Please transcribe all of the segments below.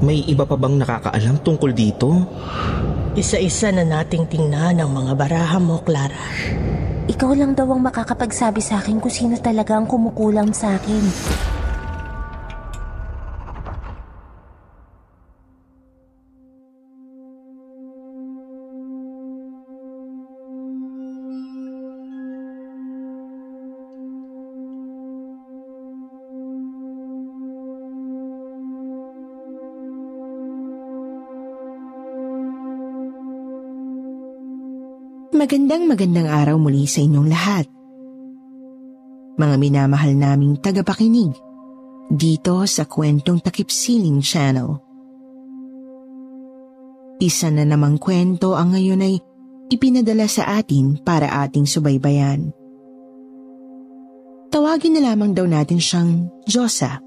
May iba pa bang nakakaalam tungkol dito? Isa-isa na nating tingnan ang mga baraha mo, Clara. Ikaw lang daw ang makakapagsabi sa akin kung sino talaga ang kumukulam sa akin. Magandang magandang araw muli sa inyong lahat. Mga minamahal naming tagapakinig dito sa Kwentong Takipsiling Channel. Isa na namang kwento ang ngayon ay ipinadala sa atin para ating subaybayan. Tawagin na lamang daw natin siyang Josa.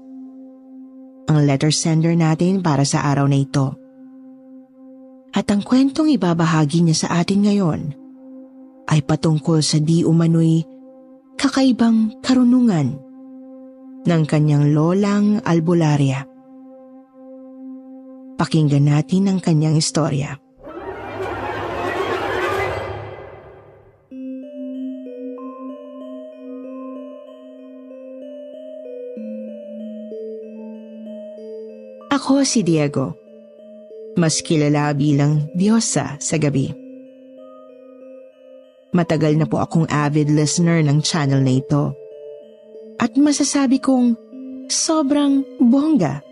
Ang letter sender natin para sa araw na ito. At ang kwentong ibabahagi niya sa atin ngayon – ay patungkol sa di umano'y kakaibang karunungan ng kanyang lolang albularya. Pakinggan natin ang kanyang istorya. Ako si Diego. Mas kilala bilang Diyosa sa gabi. Matagal na po akong avid listener ng channel na ito. At masasabi kong sobrang bongga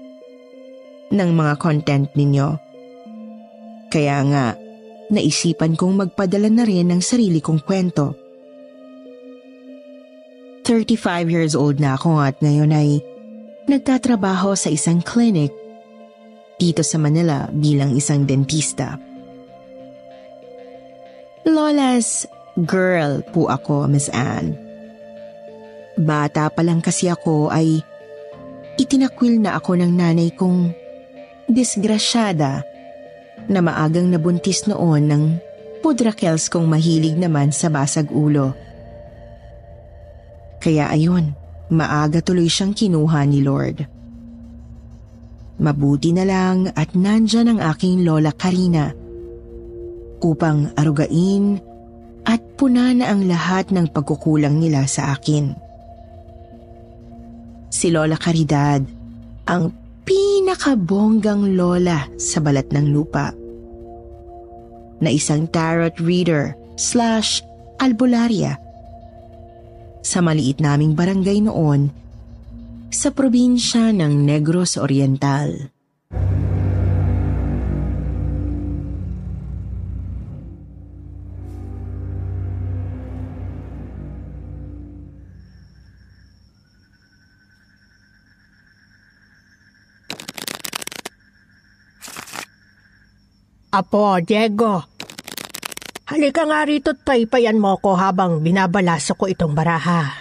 ng mga content ninyo. Kaya nga, naisipan kong magpadala na rin ng sarili kong kwento. 35 years old na ako at ngayon ay nagtatrabaho sa isang clinic dito sa Manila bilang isang dentista. Lolas, Girl po ako, Miss Anne. Bata pa lang kasi ako ay itinakwil na ako ng nanay kong disgrasyada na maagang nabuntis noon ng pudrakels kong mahilig naman sa basag ulo. Kaya ayun, maaga tuloy siyang kinuha ni Lord. Mabuti na lang at nandyan ang aking lola Karina upang arugain at puna na ang lahat ng pagkukulang nila sa akin. Si Lola Caridad, ang pinakabonggang lola sa balat ng lupa. Na isang tarot reader slash albularya. Sa maliit naming barangay noon, sa probinsya ng Negros Oriental. Apo, Diego. Halika nga rito't paypayan mo ko habang binabalaso ko itong baraha.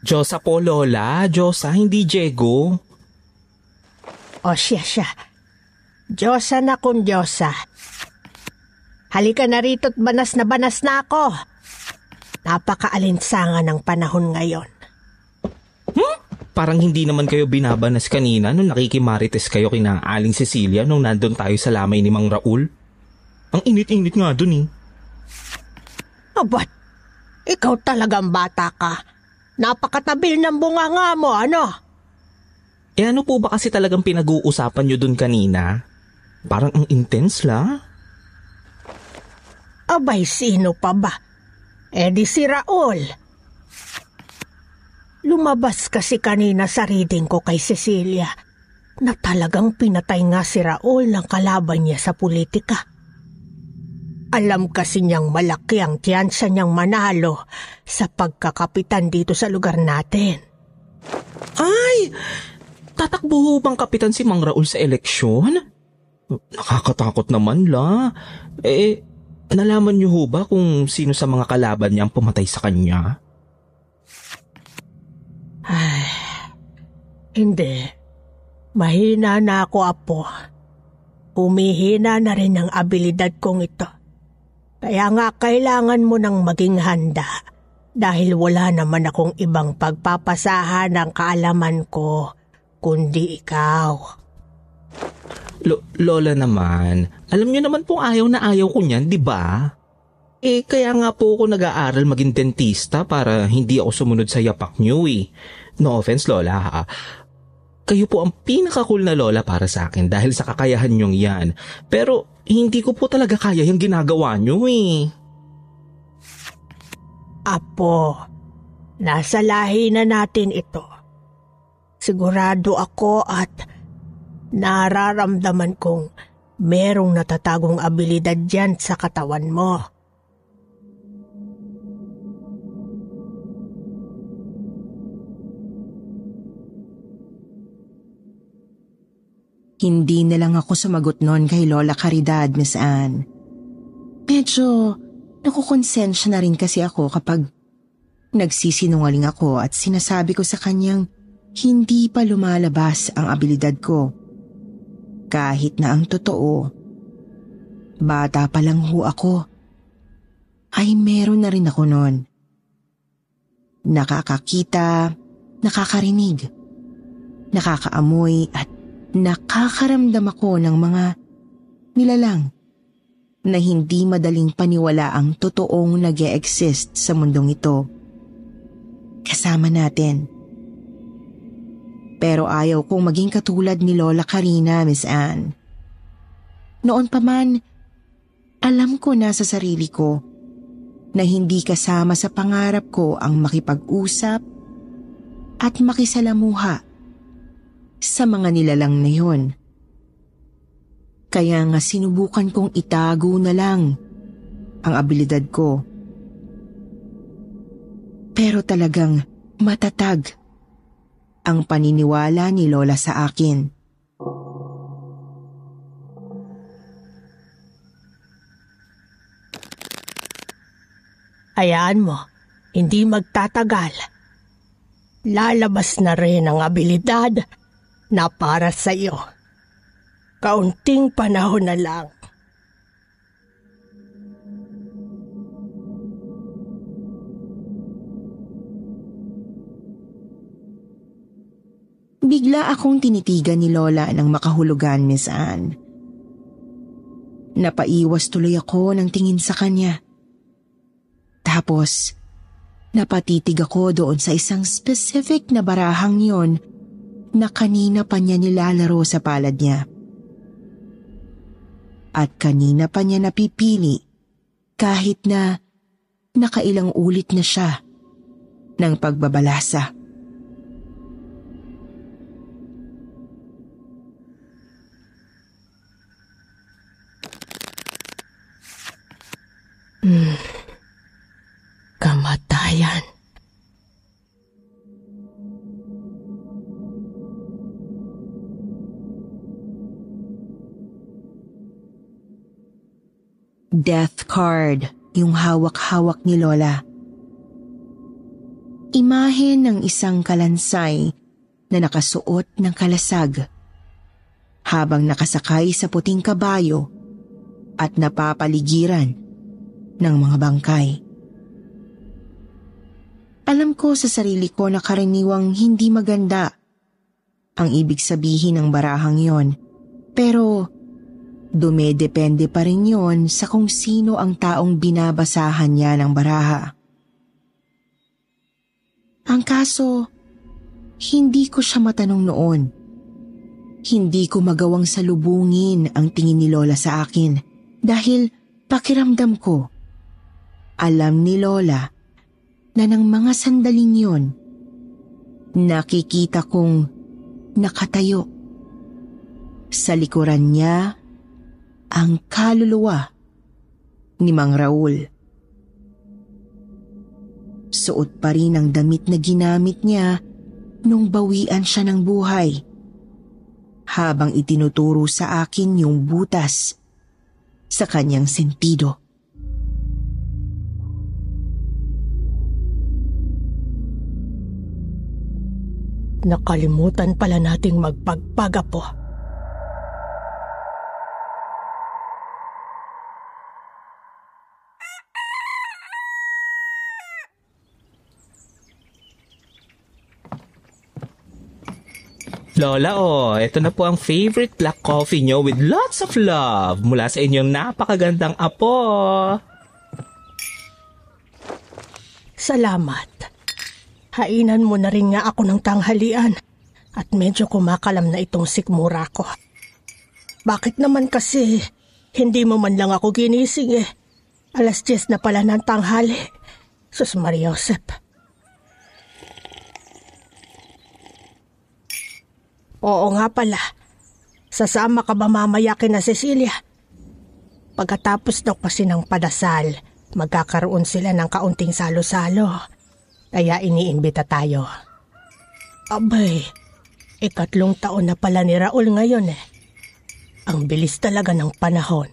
Diyosa po, Lola. Diyosa, hindi Diego. O siya siya. Diyosa na kung Diyosa. Halika na rito't banas na banas na ako. Napakaalinsangan ng panahon ngayon. Parang hindi naman kayo binabanas kanina nung nakikimarites kayo kina Aling Cecilia nung nandun tayo sa lamay ni Mang Raul. Ang init-init nga dun eh. Abat, ikaw talagang bata ka. Napakatabil ng bunga nga mo, ano? Eh ano po ba kasi talagang pinag-uusapan nyo dun kanina? Parang ang intense la. Abay, sino pa ba? Eh di si Raul. Lumabas kasi kanina sa reading ko kay Cecilia na talagang pinatay nga si Raul ng kalaban niya sa politika. Alam kasi niyang malaki ang tiyansa niyang manalo sa pagkakapitan dito sa lugar natin. Ay! Tatakbo bang kapitan si Mang Raul sa eleksyon? Nakakatakot naman la. Eh, nalaman niyo ho ba kung sino sa mga kalaban niya ang pumatay sa kanya? Ay, hindi. Mahina na ako, Apo. Humihina na rin ang abilidad kong ito. Kaya nga kailangan mo nang maging handa dahil wala naman akong ibang pagpapasahan ng kaalaman ko kundi ikaw. Lo- Lola naman, alam niyo naman pong ayaw na ayaw ko niyan, di ba? Eh, kaya nga po ako nag-aaral maging dentista para hindi ako sumunod sa yapak niyo eh. No offense, Lola ha. Kayo po ang pinaka-cool na lola para sa akin dahil sa kakayahan niyong yan. Pero hindi ko po talaga kaya yung ginagawa niyo eh. Apo, nasa lahi na natin ito. Sigurado ako at nararamdaman kong merong natatagong abilidad dyan sa katawan mo. Hindi na lang ako sumagot noon kay Lola Caridad, Miss Anne. Medyo nakukonsensya na rin kasi ako kapag nagsisinungaling ako at sinasabi ko sa kanyang hindi pa lumalabas ang abilidad ko. Kahit na ang totoo, bata pa lang ho ako, ay meron na rin ako noon. Nakakakita, nakakarinig, nakakaamoy at nakakaramdam ako ng mga nilalang na hindi madaling paniwala ang totoong nag exist sa mundong ito. Kasama natin. Pero ayaw kong maging katulad ni Lola Karina, Miss Anne. Noon pa man, alam ko na sa sarili ko na hindi kasama sa pangarap ko ang makipag-usap at makisalamuha sa mga nilalang na yon. Kaya nga sinubukan kong itago na lang ang abilidad ko. Pero talagang matatag ang paniniwala ni Lola sa akin. Hayaan mo, hindi magtatagal. Lalabas na rin ang abilidad na para sa iyo. Kaunting panahon na lang. Bigla akong tinitigan ni Lola ng makahulugan, Miss Anne. Napaiwas tuloy ako ng tingin sa kanya. Tapos, napatitig ako doon sa isang specific na barahang yon na kanina pa niya nilalaro sa palad niya. At kanina pa niya napipili kahit na nakailang ulit na siya ng pagbabalasa. Hmm. Kamatayan. Death card yung hawak-hawak ni Lola. Imahe ng isang kalansay na nakasuot ng kalasag habang nakasakay sa puting kabayo at napapaligiran ng mga bangkay. Alam ko sa sarili ko na karaniwang hindi maganda ang ibig sabihin ng barahang yon pero Dumedepende pa rin yon sa kung sino ang taong binabasahan niya ng baraha. Ang kaso, hindi ko siya matanong noon. Hindi ko magawang salubungin ang tingin ni Lola sa akin dahil pakiramdam ko. Alam ni Lola na ng mga sandaling yon, nakikita kong nakatayo. Sa likuran niya ang kaluluwa ni Mang Raul. Suot pa rin ang damit na ginamit niya nung bawian siya ng buhay. Habang itinuturo sa akin yung butas sa kanyang sentido. Nakalimutan pala nating magpagpaga po. Lola, oh, ito na po ang favorite black coffee nyo with lots of love mula sa inyong napakagandang apo. Salamat. Hainan mo na rin nga ako ng tanghalian at medyo kumakalam na itong sikmura ko. Bakit naman kasi hindi mo man lang ako ginising eh? Alas 10 na pala ng tanghali. Sus Maria Josep. Oo nga pala. Sasama ka ba mamaya kina Cecilia? Pagkatapos daw kasi ng padasal, magkakaroon sila ng kaunting salo-salo. Kaya iniimbita tayo. Abay, ikatlong taon na pala ni Raul ngayon eh. Ang bilis talaga ng panahon.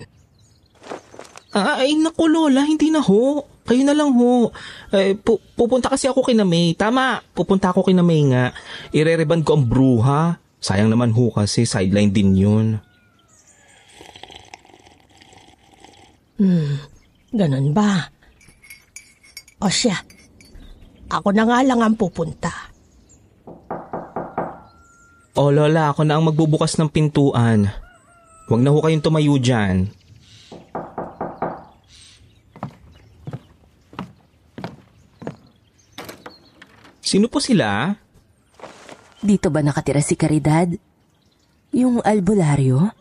Ah, Ay, naku Lola, hindi na ho. Kayo na lang ho. Eh, pu- pupunta kasi ako kina May. Tama, pupunta ako kina May nga. Irereban ko ang bruha. Sayang naman ho kasi sideline din yun. Ganun ba? O siya, ako na nga lang ang pupunta. O Lola, ako na ang magbubukas ng pintuan. Huwag na ho kayong tumayo dyan. Sino po sila? Dito ba nakatira si Caridad? Yung albularyo?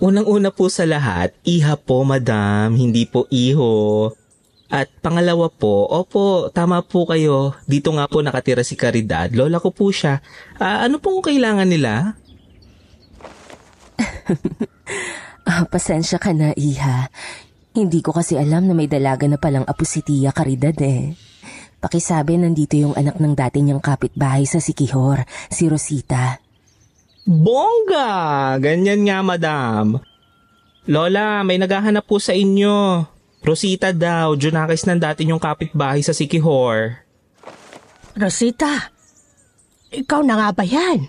Unang-una po sa lahat, iha po madam, hindi po iho. At pangalawa po, opo, tama po kayo. Dito nga po nakatira si Caridad. Lola ko po siya. Ah, ano pong kailangan nila? Ah, pasensya ka na, Iha. Hindi ko kasi alam na may dalaga na palang apo si Tia Caridad eh. Pakisabi nandito yung anak ng dati niyang kapitbahay sa Sikihor, si Rosita. Bongga! Ganyan nga, madam. Lola, may naghahanap po sa inyo. Rosita daw, Junakis ng dati yung kapitbahay sa Sikihor. Rosita, ikaw na nga ba yan?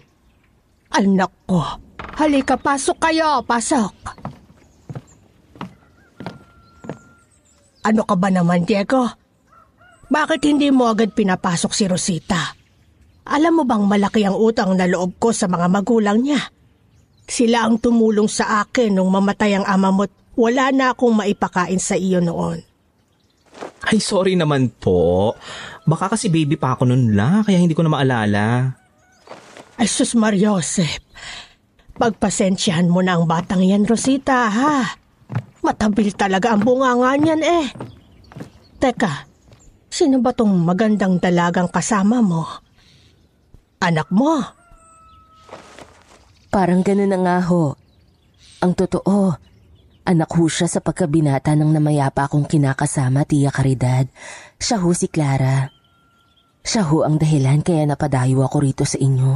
Anak ko, halika pasok kayo, pasok. Ano ka ba naman, Diego? Bakit hindi mo agad pinapasok si Rosita? Alam mo bang malaki ang utang na loob ko sa mga magulang niya? Sila ang tumulong sa akin nung mamatay ang ama mo't wala na akong maipakain sa iyo noon. Ay, sorry naman po. Baka kasi baby pa ako nun la, kaya hindi ko na maalala. Ay sus Mariosep, pagpasensyahan mo na ang batang yan, Rosita, ha? Matabil talaga ang bunganga niyan eh. Teka, sino ba tong magandang dalagang kasama mo? Anak mo? Parang ganun na nga ho. Ang totoo, anak ho siya sa pagkabinata ng namayapa akong kinakasama, Tia Caridad. Siya ho si Clara. Siya ho ang dahilan kaya napadayo ako rito sa inyo.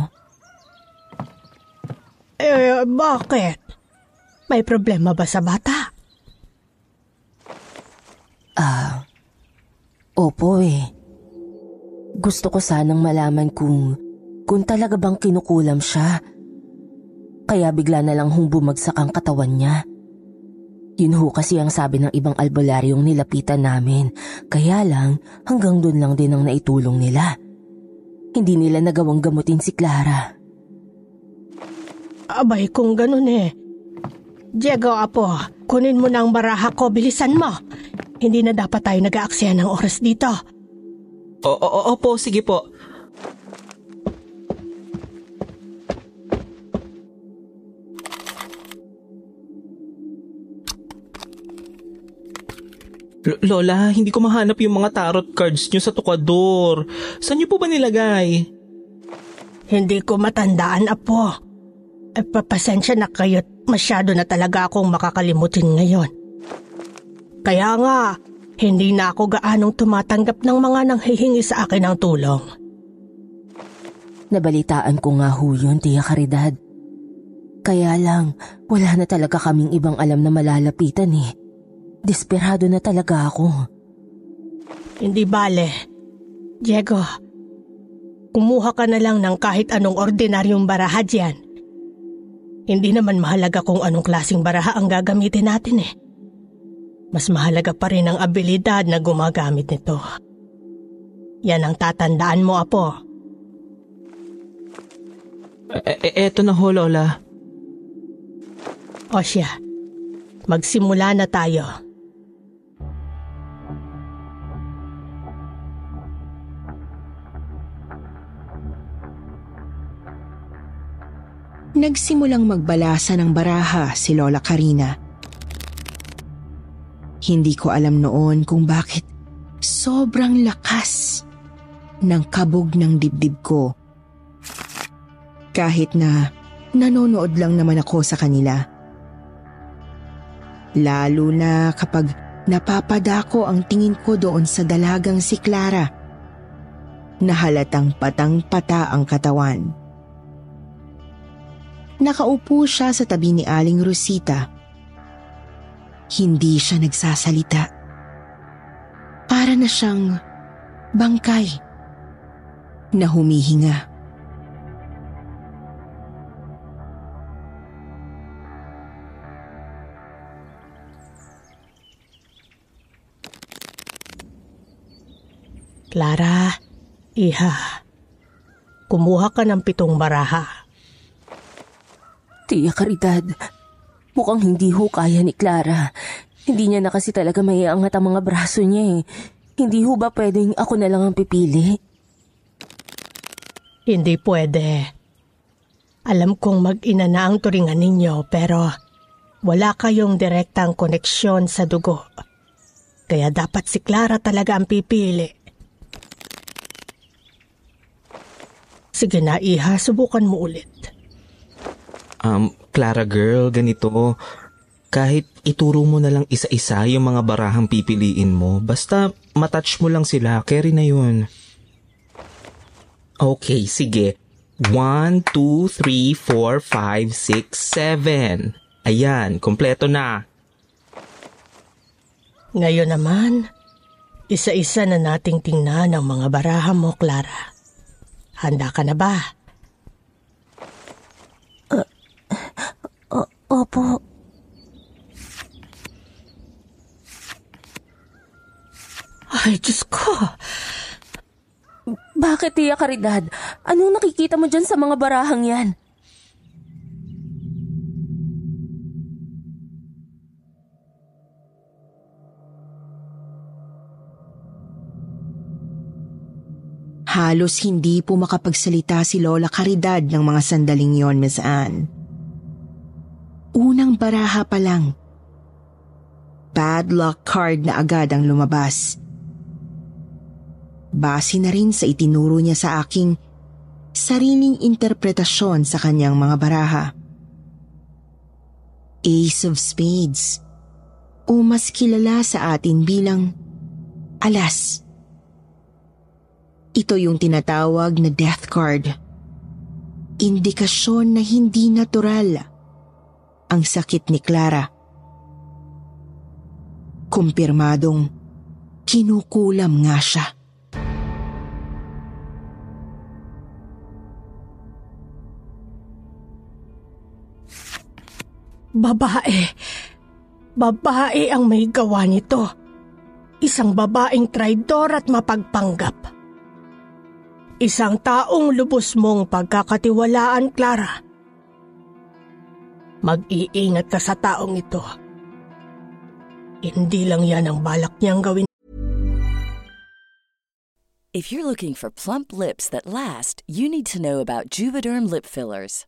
Eh, bakit? May problema ba sa bata? Ah, opo eh. Gusto ko sanang malaman kung, kung talaga bang kinukulam siya. Kaya bigla na lang hong bumagsak ang katawan niya. Yun ho kasi ang sabi ng ibang albularyong nilapitan namin. Kaya lang, hanggang doon lang din ang naitulong nila. Hindi nila nagawang gamutin si Clara. Abay, kung ganun eh. Diego, apo, kunin mo na ang baraha ko, bilisan mo. Hindi na dapat tayo nag-aaksaya ng oras dito. O, o, o, opo, sige po. L- Lola, hindi ko mahanap yung mga tarot cards nyo sa tukador. Saan nyo po ba nilagay? Hindi ko matandaan, apo. Eh, papasensya na kayo't masyado na talaga akong makakalimutin ngayon. Kaya nga, hindi na ako gaanong tumatanggap ng mga nanghihingi sa akin ng tulong. Nabalitaan ko nga ho yun, Tia Caridad. Kaya lang, wala na talaga kaming ibang alam na malalapitan eh. Desperado na talaga ako. Hindi bale. Diego, kumuha ka na lang ng kahit anong ordinaryong baraha dyan. Hindi naman mahalaga kung anong klasing baraha ang gagamitin natin eh. Mas mahalaga pa rin ang abilidad na gumagamit nito. Yan ang tatandaan mo, Apo. E- e- eto na ho, Lola. O siya, magsimula na tayo. Nagsimulang magbalasa ng baraha si Lola Karina. Hindi ko alam noon kung bakit sobrang lakas ng kabog ng dibdib ko. Kahit na nanonood lang naman ako sa kanila. Lalo na kapag napapadako ang tingin ko doon sa dalagang si Clara na halatang patang-pata ang katawan. Nakaupo siya sa tabi ni Aling Rosita. Hindi siya nagsasalita. Para na siyang bangkay na humihinga. Clara, iha, kumuha ka ng pitong baraha. Tia Caridad, mukhang hindi ho kaya ni Clara. Hindi niya na kasi talaga maiangat ang mga braso niya eh. Hindi ho ba pwedeng ako na lang ang pipili? Hindi pwede. Alam kong mag-ina na ang turingan ninyo pero wala kayong direktang koneksyon sa dugo. Kaya dapat si Clara talaga ang pipili. Sige na, Iha, subukan mo ulit. Um, Clara girl, ganito. Kahit ituro mo na lang isa-isa yung mga barahang pipiliin mo, basta matouch mo lang sila, carry na yun. Okay, sige. 1, 2, 3, 4, 5, 6, 7. Ayan, kompleto na. Ngayon naman, isa-isa na nating tingnan ang mga baraha mo, Clara. Handa ka na ba? Opo. Ay, Diyos ko! Bakit, Tia Caridad? Anong nakikita mo dyan sa mga barahang yan? Halos hindi po makapagsalita si Lola Caridad ng mga sandaling yon, Miss Anne. Unang baraha pa lang. Bad luck card na agad ang lumabas. Base na rin sa itinuro niya sa aking sariling interpretasyon sa kanyang mga baraha. Ace of Spades o mas kilala sa atin bilang alas. Ito yung tinatawag na death card. Indikasyon na hindi natural ang sakit ni Clara. Kumpirmadong kinukulam nga siya. Babae. Babae ang may gawa nito. Isang babaeng traidor at mapagpanggap. Isang taong lubos mong pagkakatiwalaan, Clara. Mag-iingat ka sa taong ito. Hindi lang yan ang balak niyang gawin If you're looking for plump lips that last, you need to know about Juvederm lip fillers.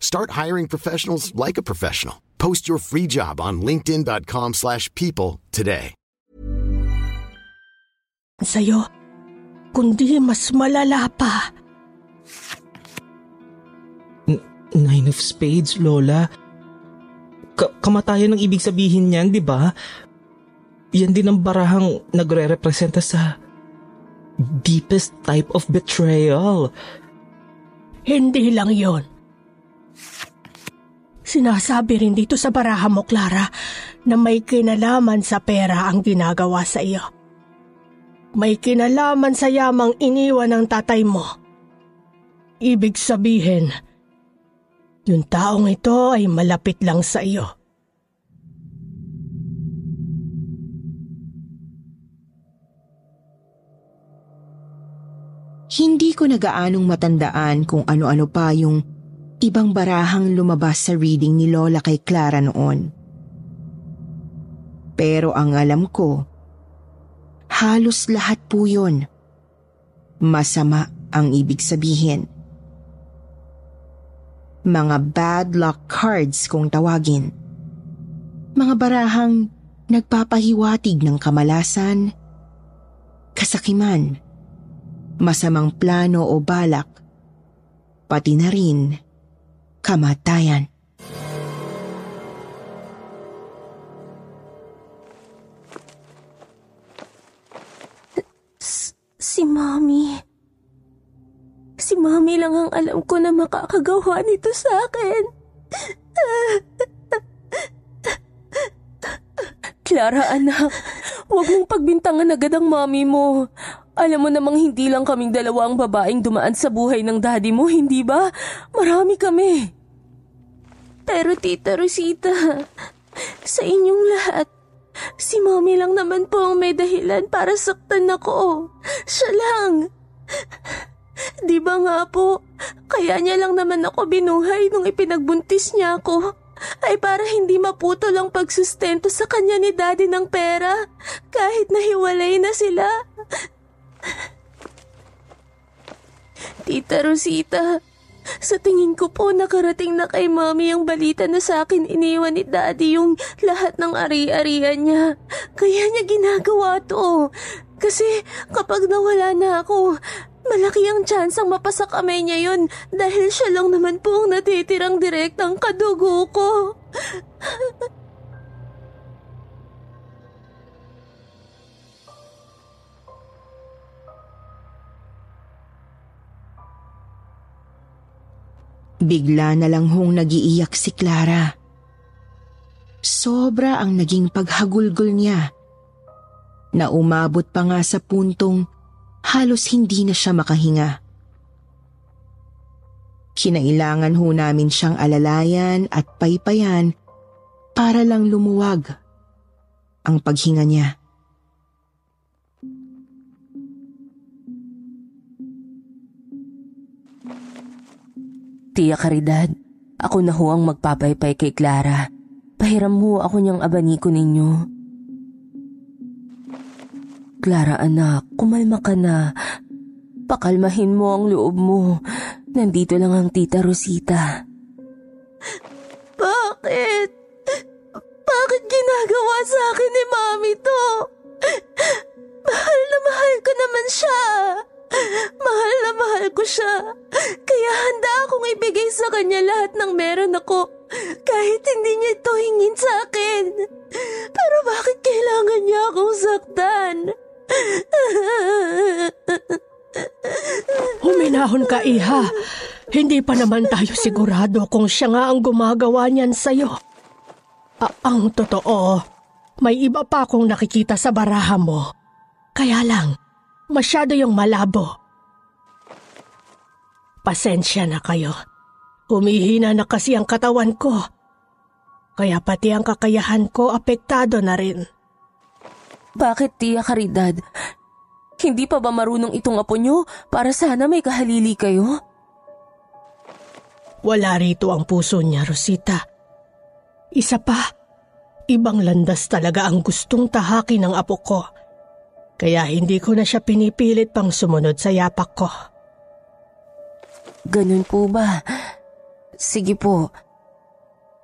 Start hiring professionals like a professional. Post your free job on linkedin.com/people slash people today. Sa'yo, kundi mas malala pa. Nine of Spades, Lola. Ka- kamatayan ang ibig sabihin niyan, di ba? Yan din ang barahang nagre-representa sa deepest type of betrayal. Hindi lang yon. Sinasabi rin dito sa baraha mo, Clara, na may kinalaman sa pera ang ginagawa sa iyo. May kinalaman sa yamang iniwan ng tatay mo. Ibig sabihin, yung taong ito ay malapit lang sa iyo. Hindi ko nagaanong matandaan kung ano-ano pa yung ibang barahang lumabas sa reading ni Lola kay Clara noon. Pero ang alam ko, halos lahat po yun. Masama ang ibig sabihin. Mga bad luck cards kung tawagin. Mga barahang nagpapahiwatig ng kamalasan, kasakiman, masamang plano o balak, pati na rin kamatayan. Si Mami. Si Mami lang ang alam ko na makakagawa nito sa akin. Clara anak, huwag mong pagbintangan agad ang mami mo. Alam mo namang hindi lang kaming dalawa ang babaeng dumaan sa buhay ng daddy mo, hindi ba? Marami kami. Pero Tita Rosita, sa inyong lahat, si Mami lang naman po ang may dahilan para saktan ako. Siya lang. Di ba nga po, kaya niya lang naman ako binuhay nung ipinagbuntis niya ako. Ay para hindi maputol ang pagsustento sa kanya ni daddy ng pera kahit nahiwalay na sila. Tita Rosita, sa tingin ko po nakarating na kay mami ang balita na sa akin iniwan ni daddy yung lahat ng ari-arian niya. Kaya niya ginagawa to. Kasi kapag nawala na ako, malaki ang tsansang mapasa kamay niya yon dahil siya lang naman po ang natitirang direktang kadugo ko. Bigla na lang hong nagiiyak si Clara. Sobra ang naging paghagulgol niya. Na umabot pa nga sa puntong halos hindi na siya makahinga. Kinailangan ho namin siyang alalayan at paypayan para lang lumuwag ang paghinga niya. Tia Caridad, ako na ho ang magpapaypay kay Clara. Pahiram mo ako niyang abaniko ninyo. Clara anak, kumalma ka na. Pakalmahin mo ang loob mo. Nandito lang ang tita Rosita. Bakit? Bakit ginagawa sa akin ni Mami to? Mahal na mahal ko naman siya. Mahal na mahal ko siya. Kaya handa niya lahat ng meron ako. Kahit hindi niya ito hingin sa akin. Pero bakit kailangan niya akong saktan? Huminahon ka, Iha. Hindi pa naman tayo sigurado kung siya nga ang gumagawa niyan sa'yo. A- ang totoo, may iba pa akong nakikita sa baraha mo. Kaya lang, masyado yung malabo. Pasensya na kayo. Humihina na kasi ang katawan ko. Kaya pati ang kakayahan ko apektado na rin. Bakit, Tia Caridad? Hindi pa ba marunong itong apo niyo para sana may kahalili kayo? Wala rito ang puso niya, Rosita. Isa pa, ibang landas talaga ang gustong tahaki ng apo ko. Kaya hindi ko na siya pinipilit pang sumunod sa yapak ko. Ganun po ba? Sige po.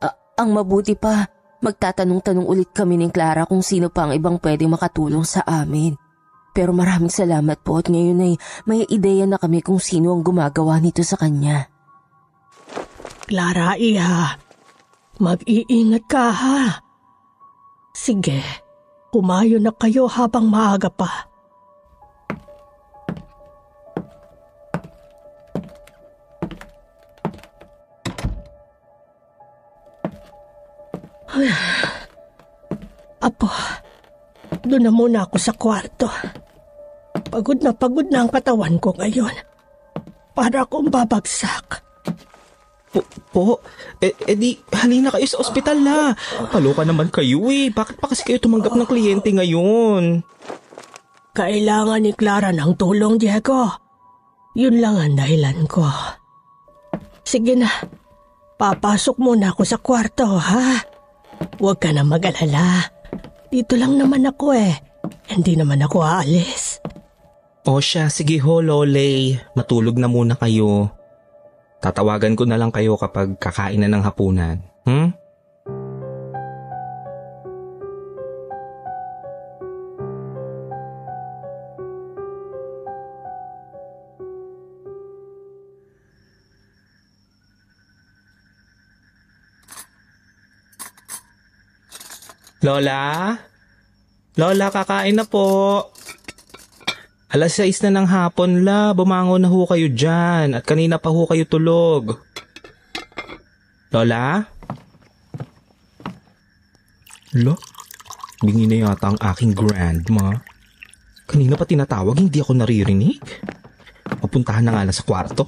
A- ang mabuti pa, magtatanong-tanong ulit kami ni Clara kung sino pa ang ibang pwedeng makatulong sa amin. Pero maraming salamat po at ngayon ay may ideya na kami kung sino ang gumagawa nito sa kanya. Clara, iha. Mag-iingat ka ha. Sige, kumayo na kayo habang maaga pa. Apo, doon na muna ako sa kwarto. Pagod na pagod na ang katawan ko ngayon. Para akong babagsak. Po, po eh, eh di, halina kayo sa ospital na. Kaloka naman kayo eh. Bakit pa kasi kayo tumanggap ng kliyente ngayon? Kailangan ni Clara ng tulong, Diego. Yun lang ang dahilan ko. Sige na, papasok muna ako sa kwarto, ha? Huwag ka na mag-alala. Dito lang naman ako eh. Hindi naman ako aalis. O siya, sige ho, Lolay. Matulog na muna kayo. Tatawagan ko na lang kayo kapag kakain na ng hapunan. Hmm? Lola? Lola, kakain na po. Alas 6 na ng hapon la, bumangon na ho kayo dyan at kanina pa ho kayo tulog. Lola? Lo? Bingi na yata ang aking grandma. Kanina pa tinatawag, hindi ako naririnig. Papuntahan na nga lang sa kwarto.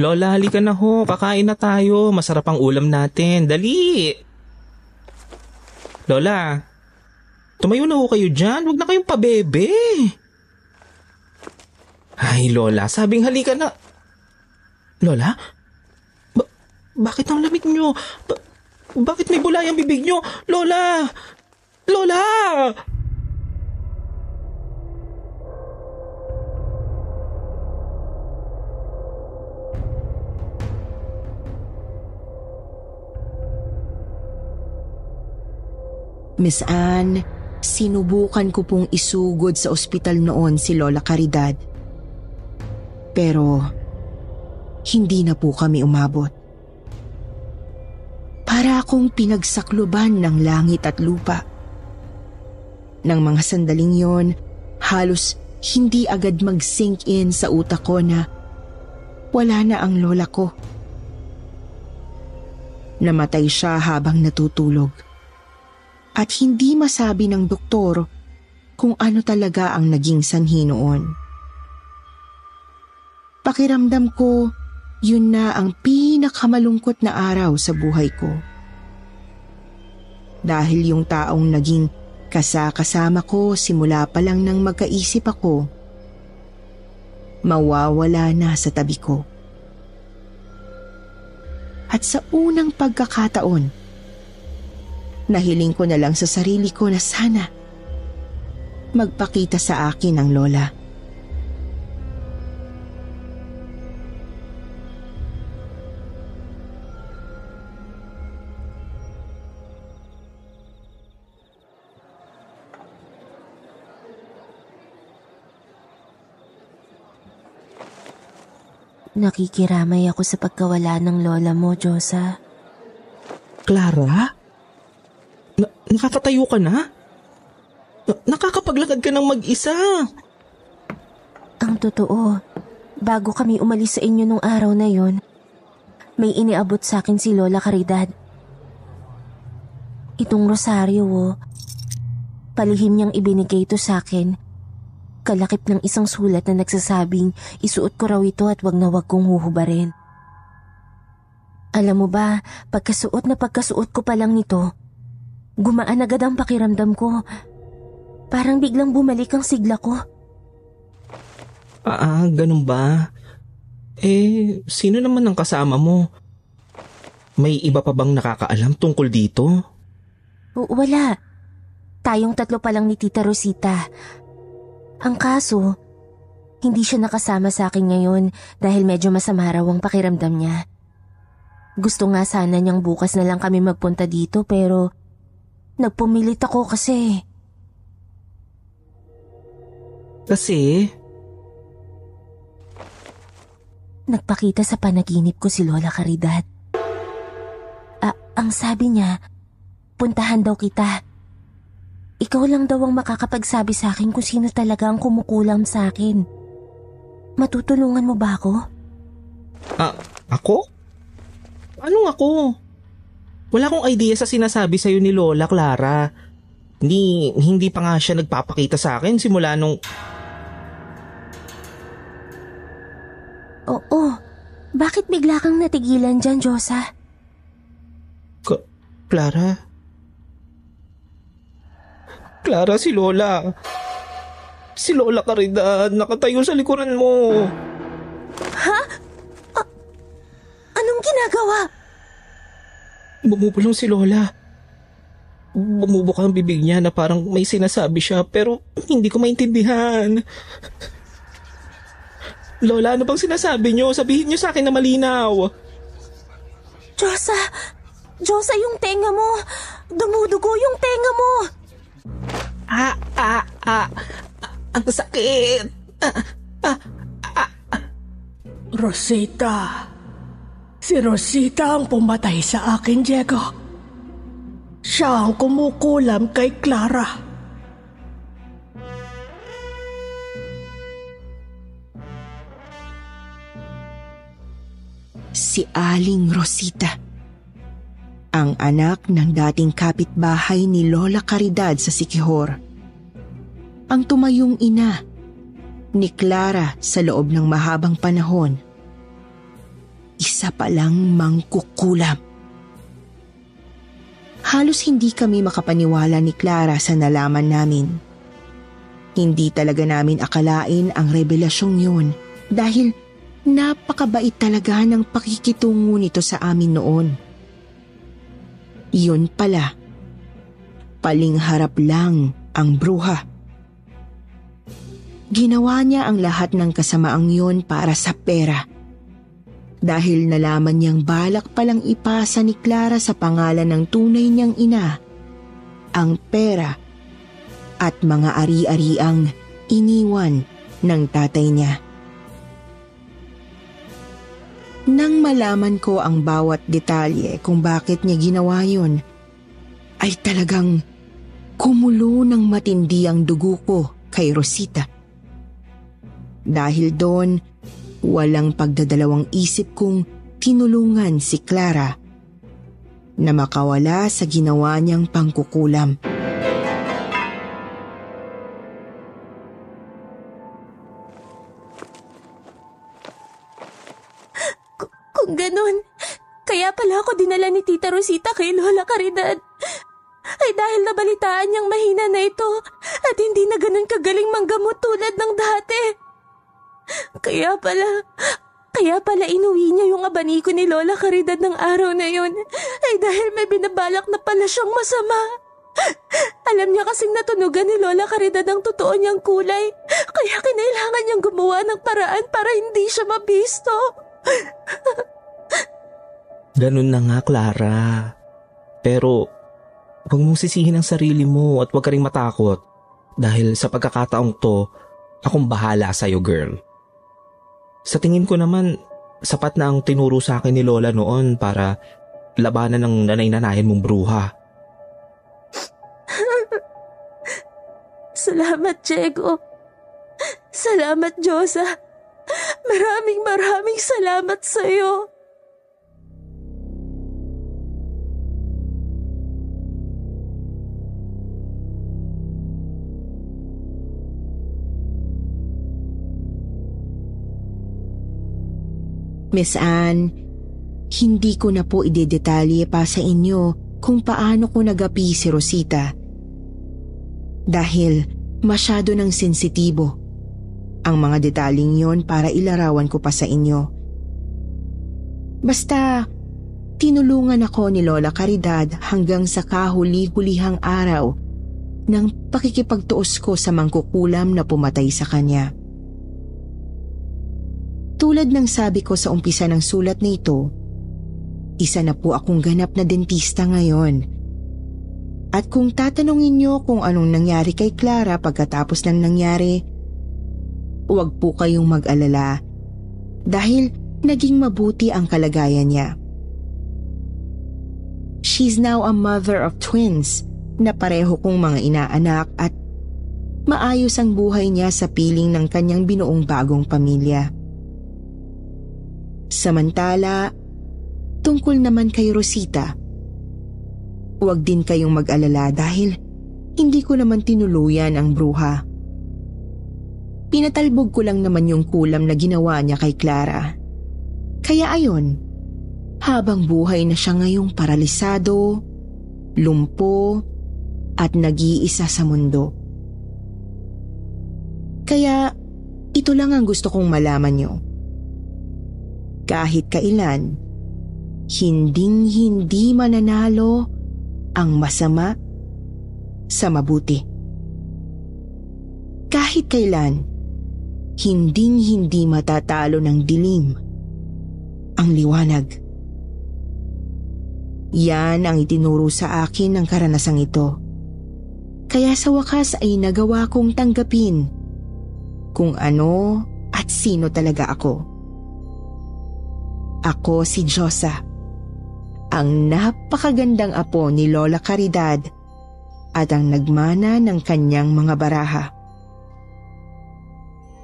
Lola, halika na ho. Kakain na tayo. Masarap ang ulam natin. Dali! Lola, tumayo na ho kayo dyan. Huwag na kayong pabebe. Ay, Lola, sabing halika na. Lola? Ba- bakit ang lamig nyo? Ba- bakit may bulay ang bibig nyo? Lola! Lola! Miss Anne, sinubukan ko pong isugod sa ospital noon si Lola Caridad. Pero, hindi na po kami umabot. Para akong pinagsakluban ng langit at lupa. Nang mga sandaling yon, halos hindi agad mag-sink in sa utak ko na wala na ang lola ko. Namatay siya habang natutulog at hindi masabi ng doktor kung ano talaga ang naging sanhi noon. Pakiramdam ko, yun na ang pinakamalungkot na araw sa buhay ko. Dahil yung taong naging kasakasama ko simula pa lang nang magkaisip ako, mawawala na sa tabi ko. At sa unang pagkakataon, Nahiling ko na lang sa sarili ko na sana magpakita sa akin ang lola. Nakikiramay ako sa pagkawala ng lola mo, Josa. Clara? Clara? Nakakatayo ka na? Na- nakakapaglakad ka ng mag-isa. Ang totoo, bago kami umalis sa inyo nung araw na yon, may iniabot sa akin si Lola Caridad. Itong rosaryo, oh. Palihim niyang ibinigay ito sa akin. Kalakip ng isang sulat na nagsasabing isuot ko raw ito at wag na wag kong huhubarin. Alam mo ba, pagkasuot na pagkasuot ko pa lang nito, gumaan agad ang pakiramdam ko. Parang biglang bumalik ang sigla ko. Ah, ganun ba? Eh, sino naman ang kasama mo? May iba pa bang nakakaalam tungkol dito? O, wala. Tayong tatlo pa lang ni Tita Rosita. Ang kaso, hindi siya nakasama sa akin ngayon dahil medyo masama raw ang pakiramdam niya. Gusto nga sana niyang bukas na lang kami magpunta dito pero nagpumilit ako kasi Kasi, nagpakita sa panaginip ko si Lola Caridad. Ah, ang sabi niya, puntahan daw kita. Ikaw lang daw ang makakapagsabi sa akin kung sino talaga ang kumukulam sa akin. Matutulungan mo ba ako? ah, ako? Anong ako? Wala akong idea sa sinasabi sa'yo ni Lola Clara. Hindi, hindi pa nga siya nagpapakita sa akin simula nung... Oo. Bakit bigla kang natigilan dyan, Josa? Ka- Clara? Clara, si Lola. Si Lola Caridad, nakatayo sa likuran mo. Anong ginagawa? Bumubulong si Lola. Bumubuka ang bibig niya na parang may sinasabi siya pero hindi ko maintindihan. Lola, ano bang sinasabi niyo? Sabihin niyo sa akin na malinaw. Josa! Josa, yung tenga mo! Dumudugo yung tenga mo! Ah, ah, ah. Ang sakit. Rosita. Si Rosita ang pumatay sa akin, Diego. Siya ang kumukulam kay Clara. si Aling Rosita. Ang anak ng dating kapitbahay ni Lola Caridad sa Sikihor. Ang tumayong ina ni Clara sa loob ng mahabang panahon. Isa pa lang mangkukulam. Halos hindi kami makapaniwala ni Clara sa nalaman namin. Hindi talaga namin akalain ang revelasyong yun dahil Napakabait talaga ng pakikitungo nito sa amin noon. Iyon pala, paling harap lang ang bruha. Ginawa niya ang lahat ng kasamaang yon para sa pera. Dahil nalaman niyang balak palang ipasa ni Clara sa pangalan ng tunay niyang ina, ang pera at mga ari-ariang iniwan ng tatay niya. Nang malaman ko ang bawat detalye kung bakit niya ginawa yun, ay talagang kumulo ng matindi ang dugo ko kay Rosita. Dahil doon, walang pagdadalawang isip kong tinulungan si Clara na makawala sa ginawa niyang pangkukulam. Kung ganun, kaya pala ako dinala ni Tita Rosita kay Lola Caridad. Ay dahil nabalitaan niyang mahina na ito at hindi na ganun kagaling manggamot tulad ng dati. Kaya pala, kaya pala inuwi niya yung abaniko ni Lola Caridad ng araw na yon ay dahil may binabalak na pala siyang masama. Alam niya kasing natunugan ni Lola Caridad ang totoo niyang kulay, kaya kinailangan niyang gumawa ng paraan para hindi siya mabisto. Ganun na nga, Clara. Pero, huwag mong sisihin ang sarili mo at huwag ka rin matakot. Dahil sa pagkakataong to, akong bahala sa'yo, girl. Sa tingin ko naman, sapat na ang tinuro sa akin ni Lola noon para labanan ng nanay-nanayan mong bruha. Salamat, Diego. Salamat, Diyosa. Maraming maraming salamat sa iyo. Miss Anne, hindi ko na po idedetalye pa sa inyo kung paano ko nagapi si Rosita. Dahil masyado ng sensitibo ang mga detaling yon para ilarawan ko pa sa inyo. Basta, tinulungan ako ni Lola Caridad hanggang sa kahuli-hulihang araw ng pakikipagtuos ko sa mangkukulam na pumatay sa kanya. Tulad ng sabi ko sa umpisa ng sulat na ito, isa na po akong ganap na dentista ngayon. At kung tatanungin niyo kung anong nangyari kay Clara pagkatapos ng nangyari, huwag po kayong mag-alala dahil naging mabuti ang kalagayan niya. She's now a mother of twins na pareho kong mga inaanak at maayos ang buhay niya sa piling ng kanyang binuong bagong pamilya. Samantala, tungkol naman kay Rosita, huwag din kayong mag-alala dahil hindi ko naman tinuluyan ang bruha. Pinatalbog ko lang naman yung kulam na ginawa niya kay Clara. Kaya ayon, habang buhay na siya ngayong paralisado, lumpo, at nag-iisa sa mundo. Kaya ito lang ang gusto kong malaman niyo kahit kailan, hinding hindi mananalo ang masama sa mabuti. Kahit kailan, hinding hindi matatalo ng dilim ang liwanag. Yan ang itinuro sa akin ng karanasang ito. Kaya sa wakas ay nagawa kong tanggapin kung ano at sino talaga ako. Ako si Josa, ang napakagandang apo ni Lola Caridad at ang nagmana ng kanyang mga baraha.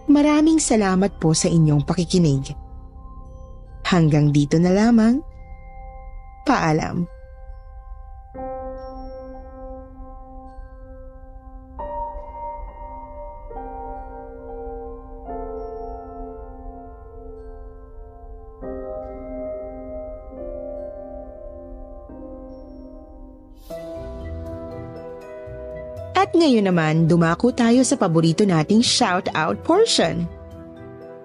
Maraming salamat po sa inyong pakikinig. Hanggang dito na lamang. Paalam. Ngayon naman, dumako tayo sa paborito nating shout-out portion.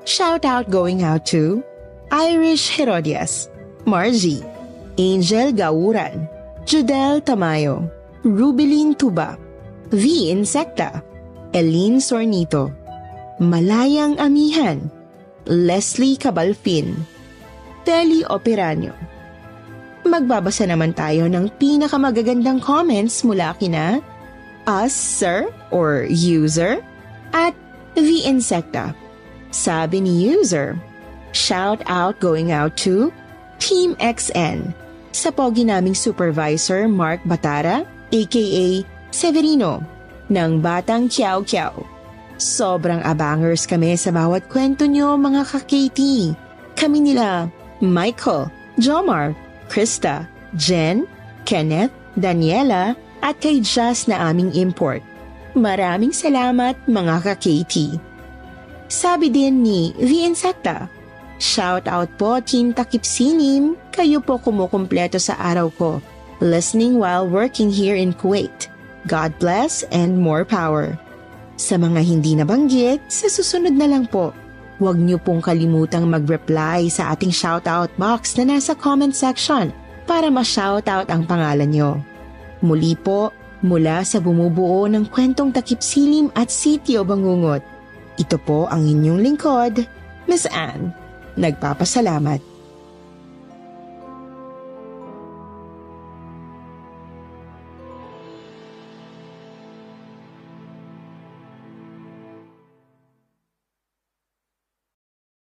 Shout-out going out to Irish Herodias, Margie, Angel Gauran, Judel Tamayo, Rubilin Tuba, V. Insecta, Eline Sornito, Malayang Amihan, Leslie Cabalfin, Telly Operanyo. Magbabasa naman tayo ng pinakamagagandang comments mula kina us, sir, or user, at the insecta. Sabi ni user, shout out going out to Team XN sa pogi naming supervisor Mark Batara, aka Severino, ng Batang Kiao Kiao. Sobrang abangers kami sa bawat kwento nyo mga ka-KT. Kami nila Michael, Jomar, Krista, Jen, Kenneth, Daniela, at kay Jazz na aming import. Maraming salamat mga ka-KT. Sabi din ni The Insecta, Shout out po Team Takip Sinim, kayo po kumukumpleto sa araw ko. Listening while working here in Kuwait. God bless and more power. Sa mga hindi nabanggit, sa susunod na lang po. Huwag niyo pong kalimutang mag-reply sa ating shoutout box na nasa comment section para ma-shoutout ang pangalan niyo. Muli po, mula sa bumubuo ng kwentong takip silim at sitio bangungot. Ito po ang inyong lingkod, Miss Anne. Nagpapasalamat.